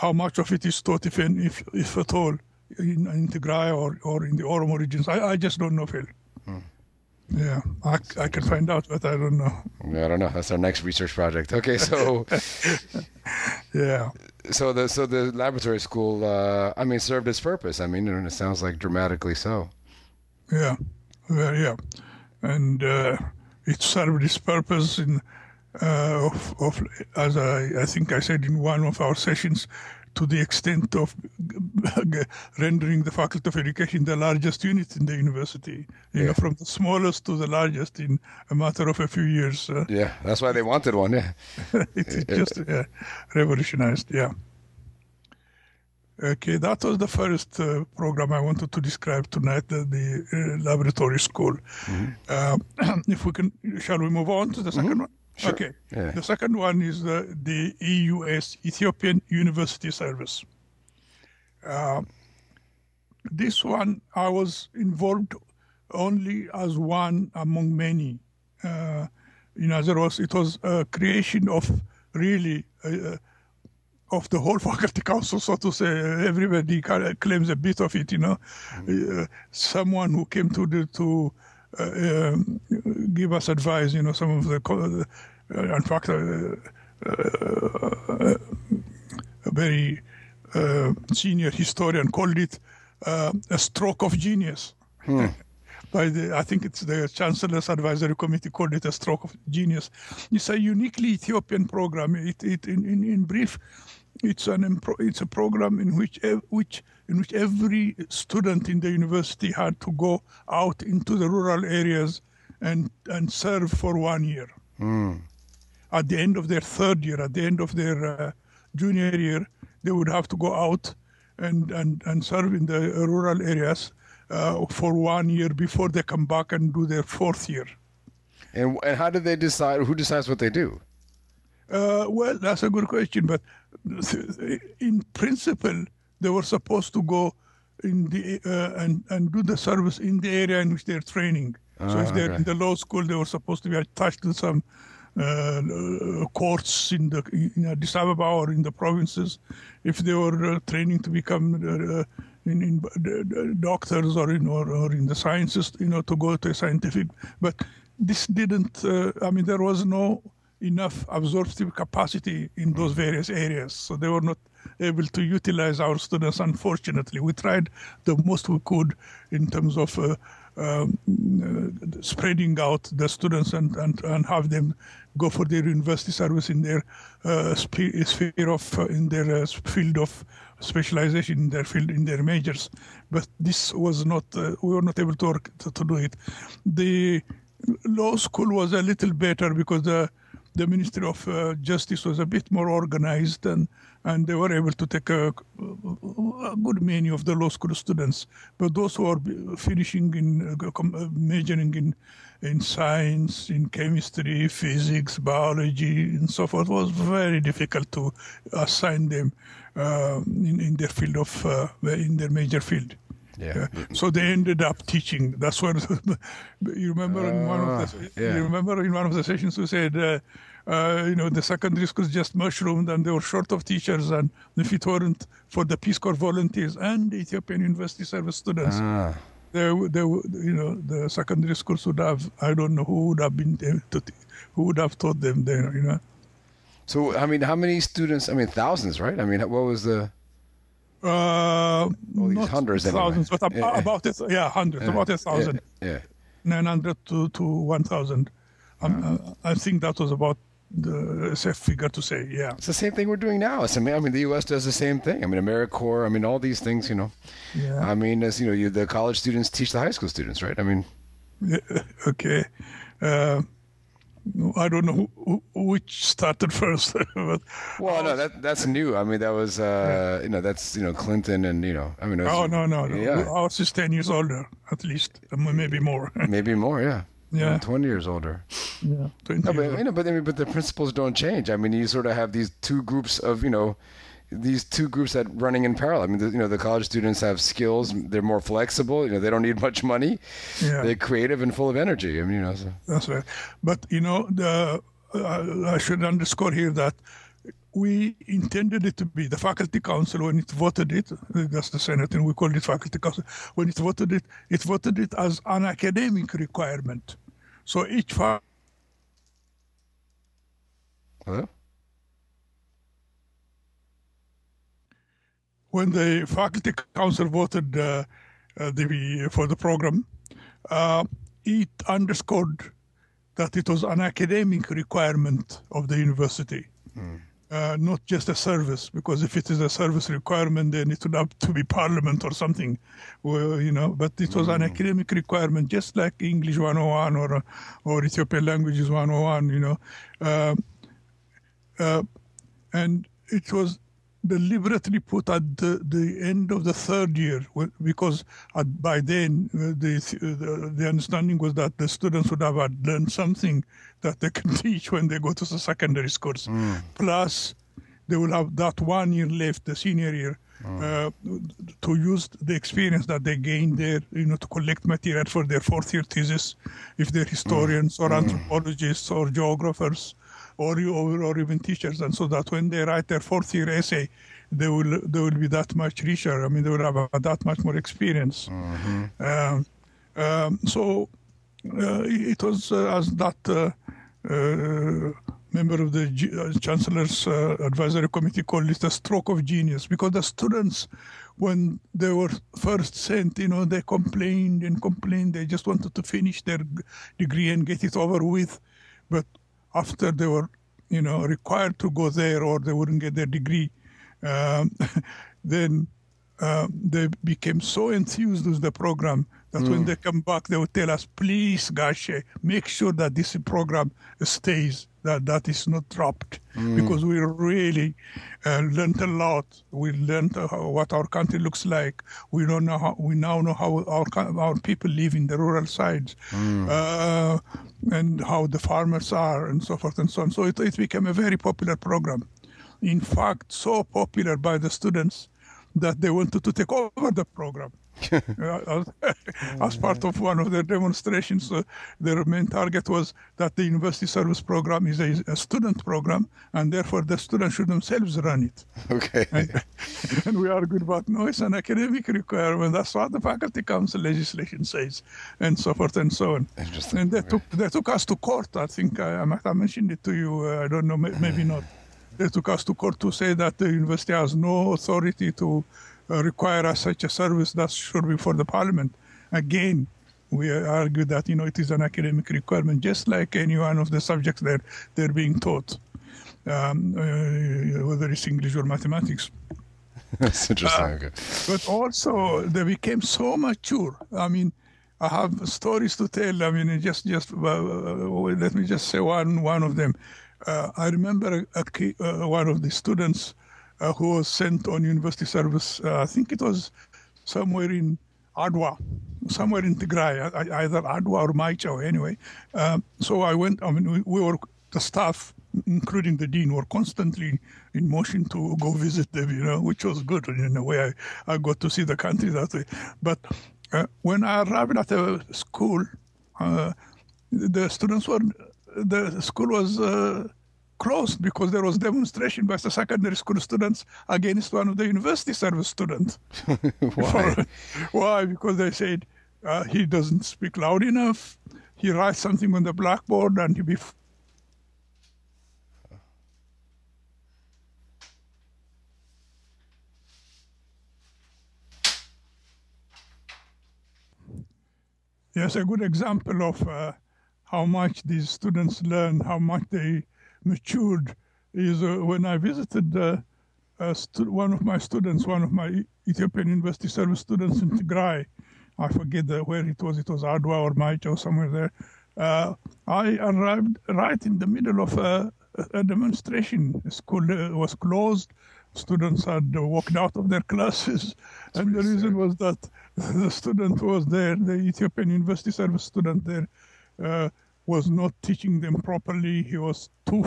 how much of it is taught, if if if at all, in, in Tigray or, or in the Oromo regions. I, I just don't know, Phil. Yeah, I, I can find out, but I don't know. I don't know. That's our next research project. Okay, so Yeah. so the so the laboratory school, uh, I mean, served its purpose. I mean, and it sounds like dramatically so. Yeah, well, yeah, and uh, it served its purpose in uh, of, of as I, I think I said in one of our sessions, to the extent of rendering the Faculty of Education the largest unit in the university. You Yeah. know, from the smallest to the largest in a matter of a few years. Uh, Yeah, that's why they wanted one. Yeah. it, just uh, revolutionized. Yeah. Okay, that was the first uh, program I wanted to describe tonight, the, the uh, laboratory school. Uh, if we can, shall we move on to the 2nd one? Sure. Okay. Yeah. The second one is the, the EUS, Ethiopian University Service. Uh, this one, I was involved only as one among many. Uh, in other words, it was a creation of really uh, of the whole faculty council, so to say. Everybody claims a bit of it, you know. Uh, someone who came to the, to uh, give us advice, you know, some of the, co- uh, in fact, uh, uh, a very uh, senior historian called it uh, a stroke of genius. By the, I think it's the Chancellor's Advisory Committee called it a stroke of genius. It's a uniquely Ethiopian program. It, it in, in, in brief, it's an impro- it's a program in which ev- which in which every student in the university had to go out into the rural areas and and serve for one year. At the end of their third year, at the end of their uh, junior year, they would have to go out and and, and serve in the rural areas uh, for one year before they come back and do their fourth year. And and how do they decide? Who decides what they do? Uh, well, that's a good question, but in principle, they were supposed to go in the uh, and and do the service in the area in which they're training. so if Ah, they're okay. in the law school, they were supposed to be attached to some uh, courts in the in Addis Ababa or in the provinces. If they were uh, training to become uh, in, in uh, doctors or in or, or in the sciences, you know, to go to a scientific, but this didn't. Uh, I mean, there was no enough absorptive capacity in those various areas. So they were not able to utilize our students, unfortunately. We tried the most we could in terms of uh, um, uh, spreading out the students and, and, and have them go for their university service in their uh, sphere of, uh, in their uh, field of specialization, in their field, in their majors. But this was not, uh, we were not able to, work, to, to do it. The law school was a little better because the the Ministry of uh, Justice was a bit more organized and, and they were able to take a, a good many of the law school students. But those who are finishing in, uh, uh, majoring in, in science, in chemistry, physics, biology, and so forth, was very difficult to assign them uh, in, in their field of, uh, in their major field. Yeah. Yeah. So they ended up teaching. That's what you remember in one of the Ah, yeah. you remember in one of the sessions we said, uh, uh, you know, the secondary schools just mushroomed and they were short of teachers, and if it weren't for the Peace Corps volunteers and the Ethiopian University Service students, Ah. they, would- they, you know, the secondary schools would have I don't know who would have been to, who would have taught them there, you know. So I mean, how many students? I mean, thousands, right? I mean, what was the? Uh, these not hundreds anyway. thousands, but ab- Yeah. about it, yeah, hundreds, about a thousand. Yeah. yeah. 900 to, to 1,000. Um, uh, I think that was about the safe figure to say, yeah. It's the same thing we're doing now. It's, I mean, I mean, the U.S. does the same thing. I mean, AmeriCorps. I mean, all these things. You know. Yeah. I mean, as you know, you the college students teach the high school students, right? I mean, Yeah, okay. Uh, I don't know who, who, which started first, but well, no, that that's new. I mean, that was uh, you know, that's you know, Clinton and you know, I mean, that's- oh no, no, no. Yeah. Ours is 10 years older, at least, maybe more. maybe more. Yeah. Yeah. Twenty years older. yeah, 20 No, but you know, but I mean, but the principles don't change. I mean, you sort of have these two groups of you know, these two groups that running in parallel. I mean, the, you know, the college students have skills. They're more flexible. You know, they don't need much money. Yeah. They're creative and full of energy. I mean, you know. So. That's right. But you know, the uh, I should underscore here that we intended it to be the faculty council when it voted it. That's the senate, and we called it faculty council. When it voted it, it voted it as an academic requirement. So each fa- Hello. When the faculty council voted uh, uh, the, for the program, uh, it underscored that it was an academic requirement of the university, uh, not just a service. Because if it is a service requirement, then it would have to be parliament or something, well, you know. But it was an academic requirement, just like English 101 or or Ethiopian languages 101, you know. Uh, uh, and it was deliberately put at the, the end of the third year because at, by then uh, the, uh, the the understanding was that the students would have learned something that they can teach when they go to the secondary schools. Hmm. Plus, they will have that one year left, the senior year, hmm. uh, to use the experience that they gained there, you know, to collect material for their fourth year thesis, if they're hmm. historians or anthropologists or geographers or, or or even teachers, and so that when they write their fourth year essay, they will they will be that much richer. I mean, they will have uh, that much more experience. Um, um, so uh, it was uh, as that uh, uh, member of the G- uh, chancellor's uh, advisory committee called it a stroke of genius because the students when they were first sent you know they complained and complained they just wanted to finish their degree and get it over with but after they were you know required to go there or they wouldn't get their degree Um, then uh, they became so enthused with the program that mm. when they come back, they would tell us, please, Gashe, make sure that this program stays, that that is not dropped, mm. because we really uh, learned a lot. We learned uh, what our country looks like. We don't know how, we now know how our our people live in the rural sides, mm. uh, and how the farmers are, and so forth and so on. So it, it became a very popular program. In fact, so popular by the students that they wanted to take over the program. Uh, as part of one of their demonstrations, uh, their main target was that the university service program is a, a, student program, and therefore the students should themselves run it. Okay. And, and, we argued about no, it's an academic requirement. That's what the faculty council legislation says, and so forth and so on. Interesting. And they took they took us to court. I think I, I might have mentioned it to you. Uh, I don't know, maybe not. They took us to court to say that the university has no authority to uh, require such a service that should be for the parliament. Again, we argue that you know it is an academic requirement, just like any one of the subjects that they're being taught, um, uh, whether it's English or mathematics. That's interesting. Uh, okay. But also, they became so mature. I mean, I have stories to tell. I mean, just just uh, let me just say one one of them. Uh, I remember a, a, uh, one of the students uh, who was sent on university service. Uh, I think it was somewhere in Adwa, somewhere in Tigray, either Adwa or Maicho, anyway. Um, so I went, I mean, we, we, were, the staff, including the dean, were constantly in motion to go visit them, you know, which was good in a way. I, I got to see the country that way. But uh, when I arrived at the school, uh, the students were the school was uh, closed because there was demonstration by the secondary school students against one of the university service students. Why? Why? Because they said uh, he doesn't speak loud enough. He writes something on the blackboard and he be. Yes, a good example of uh, how much these students learn, how much they matured, is uh, when I visited uh, stu- one of my students, one of my Ethiopian University Service students in Tigray. I forget the, where it was. It was Adwa or Maicho or somewhere there. Uh, I arrived right in the middle of a, a demonstration. School uh, was closed. Students had walked out of their classes, That's and the reason was that the student was there, the Ethiopian University Service student there, uh, was not teaching them properly. He was too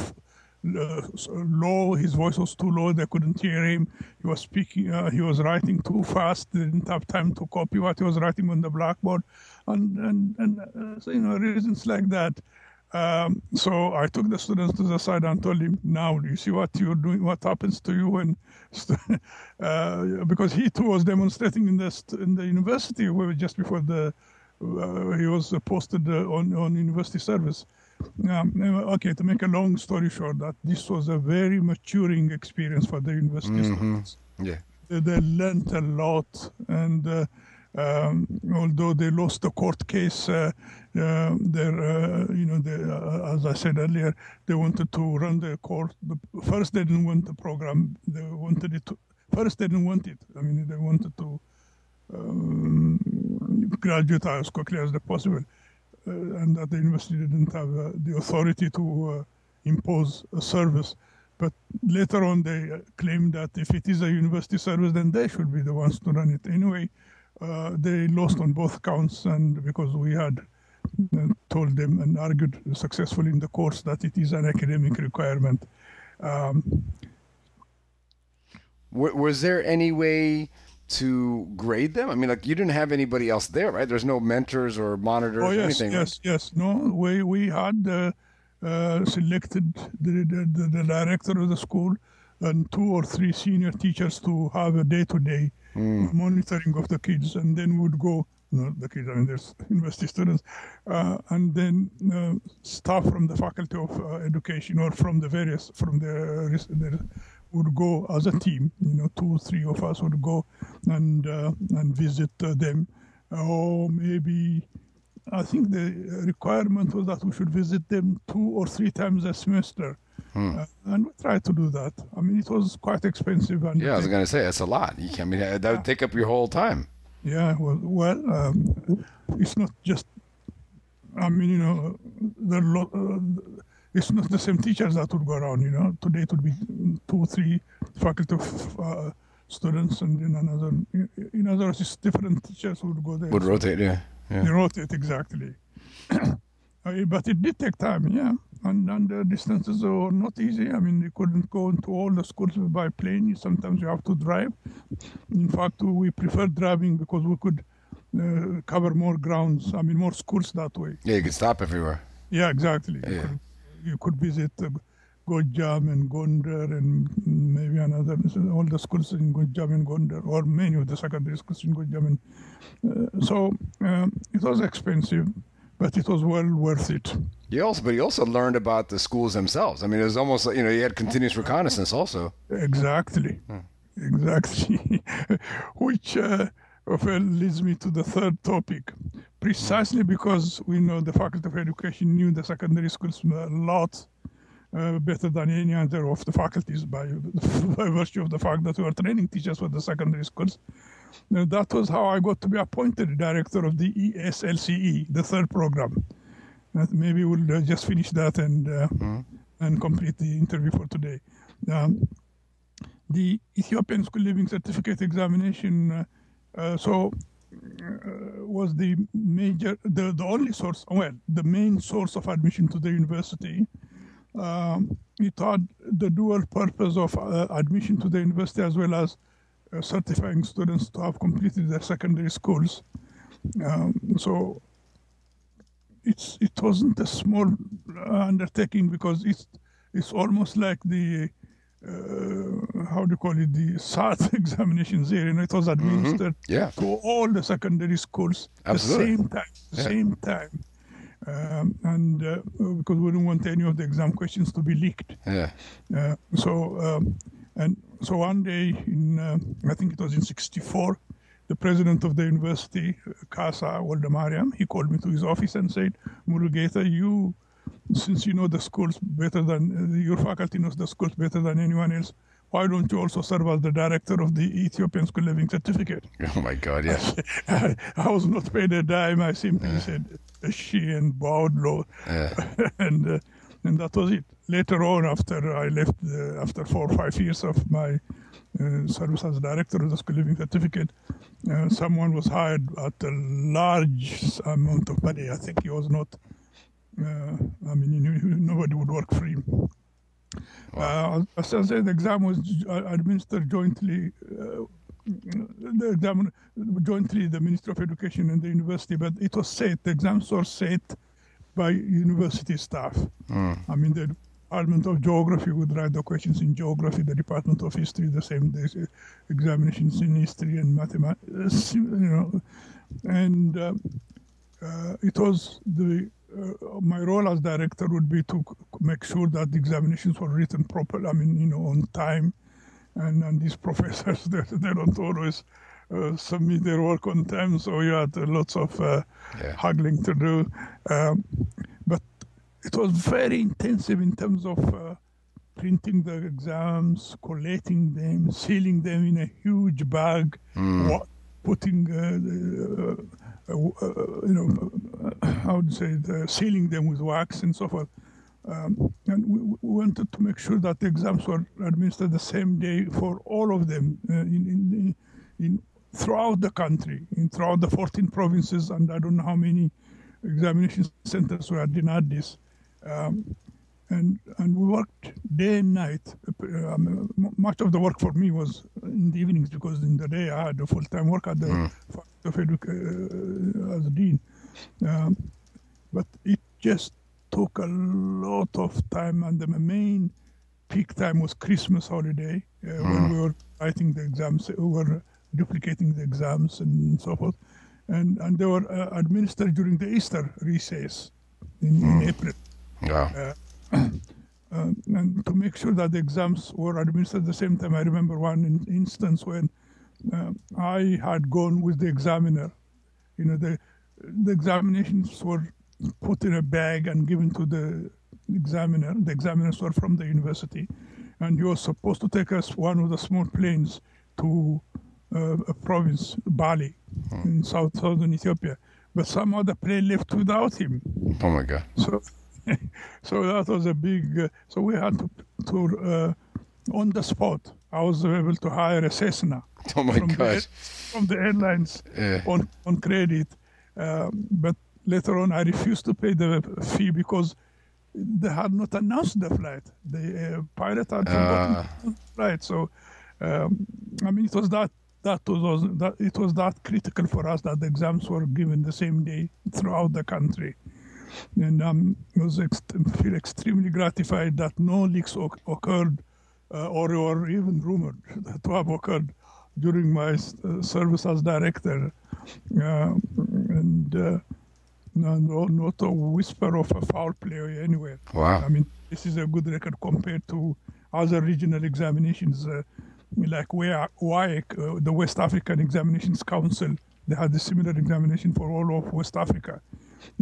uh, low. His voice was too low. They couldn't hear him. He was speaking. Uh, he was writing too fast. They didn't have time to copy what he was writing on the blackboard, and and and uh, so, you know reasons like that. Um, so I took the students to the side and told him, "Now, you see what you're doing? What happens to you when?" uh, because he too was demonstrating in the in the university just before the he was posted uh, on, on university service. Um, okay, to make a long story short, that this was a very maturing experience for the university mm-hmm. students. Yeah, they, they, learned a lot, and uh, um, although they lost the court case, uh, uh, uh, you know, they, as I said earlier, they wanted to run the court. The, first, they didn't want the program. They wanted it. To, first, they didn't want it. I mean, they wanted to um, graduate as quickly as possible, uh, and that the university didn't have uh, the authority to uh, impose a service. But later on, they claimed that if it is a university service, then they should be the ones to run it. Anyway, they lost on both counts, and because we had told them and argued successfully in the courts that it is an academic requirement. Um, was there any way to grade them? I mean, like you didn't have anybody else there, right? There's no mentors or monitors oh, yes, or anything. Yes, right? yes. No, we we had uh, uh, selected the, the, the director of the school and two or three senior teachers to have a day-to-day mm. monitoring of the kids, and then would go. No, the kids, I mean, there's university students, uh, and then uh, staff from the faculty of uh, education or from the various from the, the would go as a team. You know, two, or three of us would go and uh, and visit uh, them. Or maybe I think the requirement was that we should visit them two or three times a semester. Uh, and we tried to do that. I mean, it was quite expensive. And Yeah, I was going to say that's a lot. You can, I mean, that would take up your whole time. Yeah, well, well um, it's not just. I mean, you know, the lo- uh, it's not the same teachers that would go around. You know, today it would be two, three faculty of uh, students, and in another, in other words, it's different teachers who would go there. Would So rotate, yeah. yeah. They rotate exactly. Uh, but it did take time, yeah. And, and the distances were not easy. I mean, you couldn't go into all the schools by plane. Sometimes you have to drive. In fact, we preferred driving because we could uh, cover more grounds. I mean, more schools that way. Yeah, you could stop everywhere. Yeah, exactly. Yeah. You could visit uh, Gojam and Gondar and maybe another, all the schools in Gojam and Gondar, or many of the secondary schools in Gojam. And, uh, so um, it was expensive, but it was well worth it. You also, but you also learned about the schools themselves. I mean, it was almost like you know you had continuous reconnaissance also. Exactly. Exactly. Which uh, well, leads me to the third topic. Precisely because we know the Faculty of Education knew the secondary schools a lot uh, better than any other of the faculties by, by virtue of the fact that we were training teachers for the secondary schools. Now, that was how I got to be appointed director of the ESLCE, the third program. Uh, maybe we'll uh, just finish that and uh, and complete the interview for today. Um, the Ethiopian School Leaving Certificate examination, uh, uh, so was the major, the, the only source, well, the main source of admission to the university. Um, it had the dual purpose of uh, admission to the university as well as uh, certifying students to have completed their secondary schools. Um, so it's it wasn't a small uh, undertaking because it's it's almost like the uh, how do you call it the SAT examinations here, and it was administered Yeah. to all the secondary schools Absolutely. the same time, Yeah. same time, um, and uh, because we didn't want any of the exam questions to be leaked. Yeah. Uh, so um, and so one day in uh, I think it was in '64, the president of the university, Kassa Wolde Mariam, he called me to his office and said, "Mulugeta, you, since you know the schools better than uh, your faculty knows the schools better than anyone else." Why don't you also serve as the director of the Ethiopian School Leaving Certificate? Oh my God. yes. I was not paid a dime. I simply said she and bowed low, Yeah. and uh, and that was it. Later on, after I left, uh, after four or five years of my uh, service as director of the school leaving certificate, uh, someone was hired at a large amount of money. I think he was not. Uh, I mean, he knew- nobody would work for him. Uh, as I said, the exam was uh, administered jointly. Uh, the exam jointly the Ministry of Education and the university, but it was set. The exams were set by university staff. I mean, the Department of Geography would write the questions in geography. The Department of History, the same. The examinations in history and mathematics. You know, and uh, uh, it was the my role as director would be to c- make sure that the examinations were written properly. I mean, you know, on time, and and these professors they, they don't always uh, submit their work on time, so you had uh, lots of uh, Yeah. haggling to do. Um, but it was very intensive in terms of uh, printing the exams, collating them, sealing them in a huge bag, wa- putting, uh, the, uh, uh, uh, you know, I would say, uh, sealing them with wax and so forth. Um, and we, we wanted to make sure that the exams were administered the same day for all of them uh, in, in, in throughout the country, in throughout the 14 provinces, and I don't know how many examination centers were denied this. Um, and and we worked day and night. Uh, Um, much of the work for me was in the evenings because in the day I had a full time work at the Faculty of Edu- uh, as dean. Um, but it just took a lot of time, and the main peak time was Christmas holiday uh, when we were writing the exams, we were duplicating the exams and so forth, and and they were uh, administered during the Easter recess in, in April. Wow. Uh, and to make sure that the exams were administered at the same time, I remember one in, instance when uh, I had gone with the examiner. You know, the the examinations were put in a bag and given to the examiner. The examiners were from the university, and he was supposed to take us one of the small planes to uh, a province, Bale, in south southern Ethiopia. But somehow the plane left without him. Oh my God. So, so that was a big. Uh, so we had to, to uh, on the spot. I was able to hire a Cessna Oh my from the, from the airlines Yeah. on on credit. Um, but later on, I refused to pay the fee because they had not announced the flight. The uh, pilot had forgotten Ah. the flight. So, um, I mean, it was that that was that it was that critical for us that the exams were given the same day throughout the country. And um, I was ex- feel extremely gratified that no leaks oc- occurred uh, or, or even rumored to have occurred during my uh, service as director. Uh, and uh, no, no, not a whisper of a foul play anywhere. Wow. I mean, this is a good record compared to other regional examinations, uh, like where WAEC, uh, the West African Examinations Council, they had a similar examination for all of West Africa.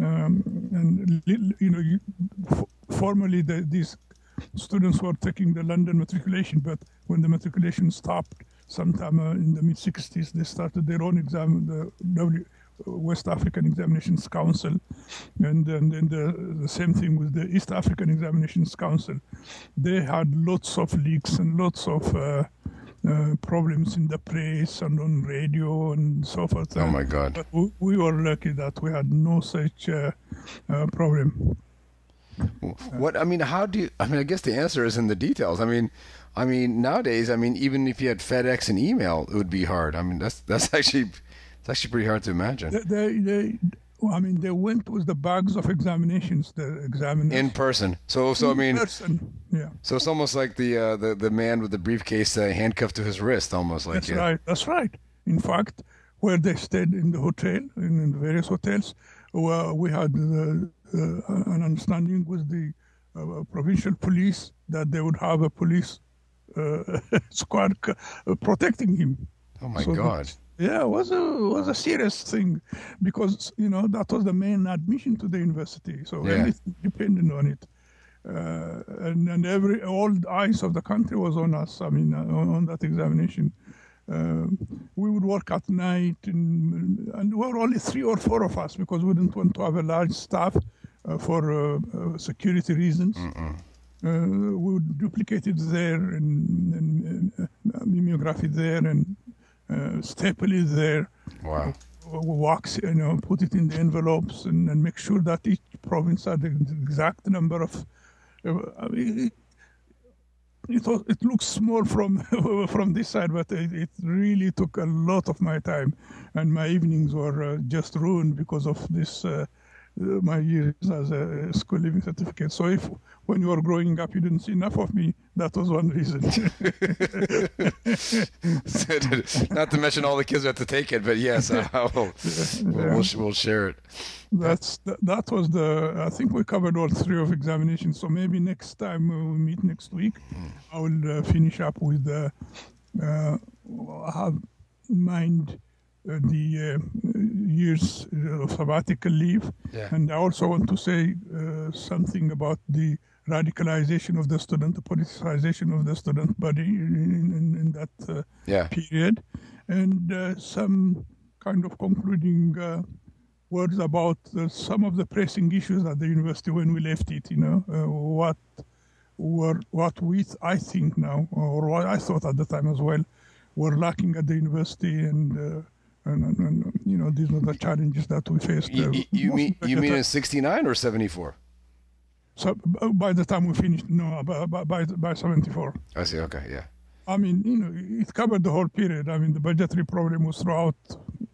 Um, and, you know, formerly the, these students were taking the London matriculation, but when the matriculation stopped sometime uh, in the mid 60s, they started their own exam, the W. West African Examinations Council, and then, then the, the same thing with the East African Examinations Council. They had lots of leaks and lots of uh, uh, problems in the press and on radio and so forth. Oh my God. But we, we were lucky that we had no such uh, uh, problem. What I mean, how do you? I mean, I guess the answer is in the details. I mean, I mean nowadays, I mean, even if you had FedEx and email, it would be hard. I mean, that's that's actually it's actually pretty hard to imagine. They, they, they, well, I mean, they went with the bags of examinations, the examiners. In person. So so I In mean, person. Yeah. so it's almost like the uh, the the man with the briefcase uh, handcuffed to his wrist, almost like That's yeah. right. That's right. In fact, where they stayed in the hotel, in, in various hotels, well, we had uh, uh, an understanding with the uh, provincial police that they would have a police uh, squad protecting him. Oh my So that- God. Yeah, it was a was a serious thing because you know that was the main admission to the university, so Yeah. everything depended on it. Uh, and, and every all eyes of the country was on us. I mean, uh, on, on that examination, uh, we would work at night, and, and there were only three or four of us because we didn't want to have a large staff uh, for uh, uh, security reasons. Uh, we would duplicate it there and, and, and uh, there and uh, staple it there, Wow. wax, you know, put it in the envelopes and, and make sure that each province had the exact number of. Uh, I mean, it, it, it looks small from from this side, but it, it really took a lot of my time, and my evenings were uh, just ruined because of this. Uh, my years as a school leaving certificate. So if when you were growing up you didn't see enough of me, that was one reason. Not to mention all the kids have to take it, but yes, uh, we'll, we'll, we'll, we'll share it. That's that, that was the. I think we covered all three of examinations. So maybe next time we meet next week, I will uh, finish up with the. Uh, I have mind uh, the uh, years of sabbatical leave, Yeah. and I also want to say uh, something about the radicalization of the student, the politicization of the student body in, in, in that uh, Yeah. period, and uh, some kind of concluding uh, words about uh, some of the pressing issues at the university when we left it. You know, uh, what were what we th- I think now, or what I thought at the time as well, were lacking at the university, and uh, and, and, and you know these were the challenges that we faced. You, uh, you- you mean you mean in '69 or '74? So by the time we finished, no, by by by, by seventy four. I see. Okay. Yeah. I mean, you know, it covered the whole period. I mean, the budgetary problem was throughout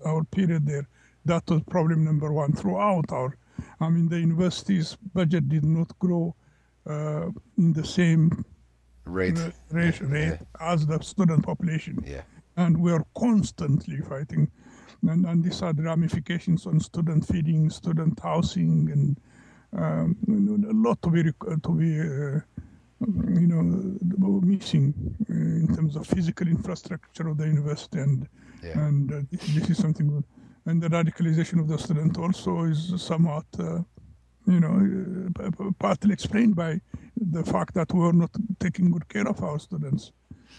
our period there. That was problem number one throughout our. I mean, the university's budget did not grow uh, in the same Rate. uh, rate, rate as the student population, Yeah. and we are constantly fighting. And, and these are the ramifications on student feeding, student housing, and um, a lot to be to be uh, you know missing uh, in terms of physical infrastructure of the university, and Yeah. and uh, this, this is something. Good. And the radicalization of the student also is somewhat uh, you know, uh, partly explained by the fact that we were not taking good care of our students.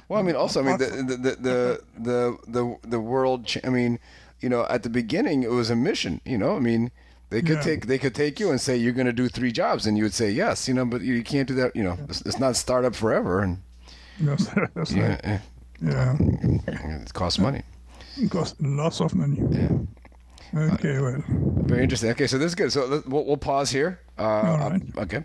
Well, I mean, also, I mean, the the the the the the, world. I mean, you know, at the beginning, it was a mission. You know, I mean, they could Yeah. take they could take you and say you're going to do three jobs, and you would say yes. You know, but you can't do that. You know, it's, it's not startup forever, and That's, that's yeah, right. Yeah, it costs money. it costs lots of money. Yeah. Okay, well, Very interesting. Okay, so this is good. So we'll, we'll pause here. Uh, All right. uh, okay.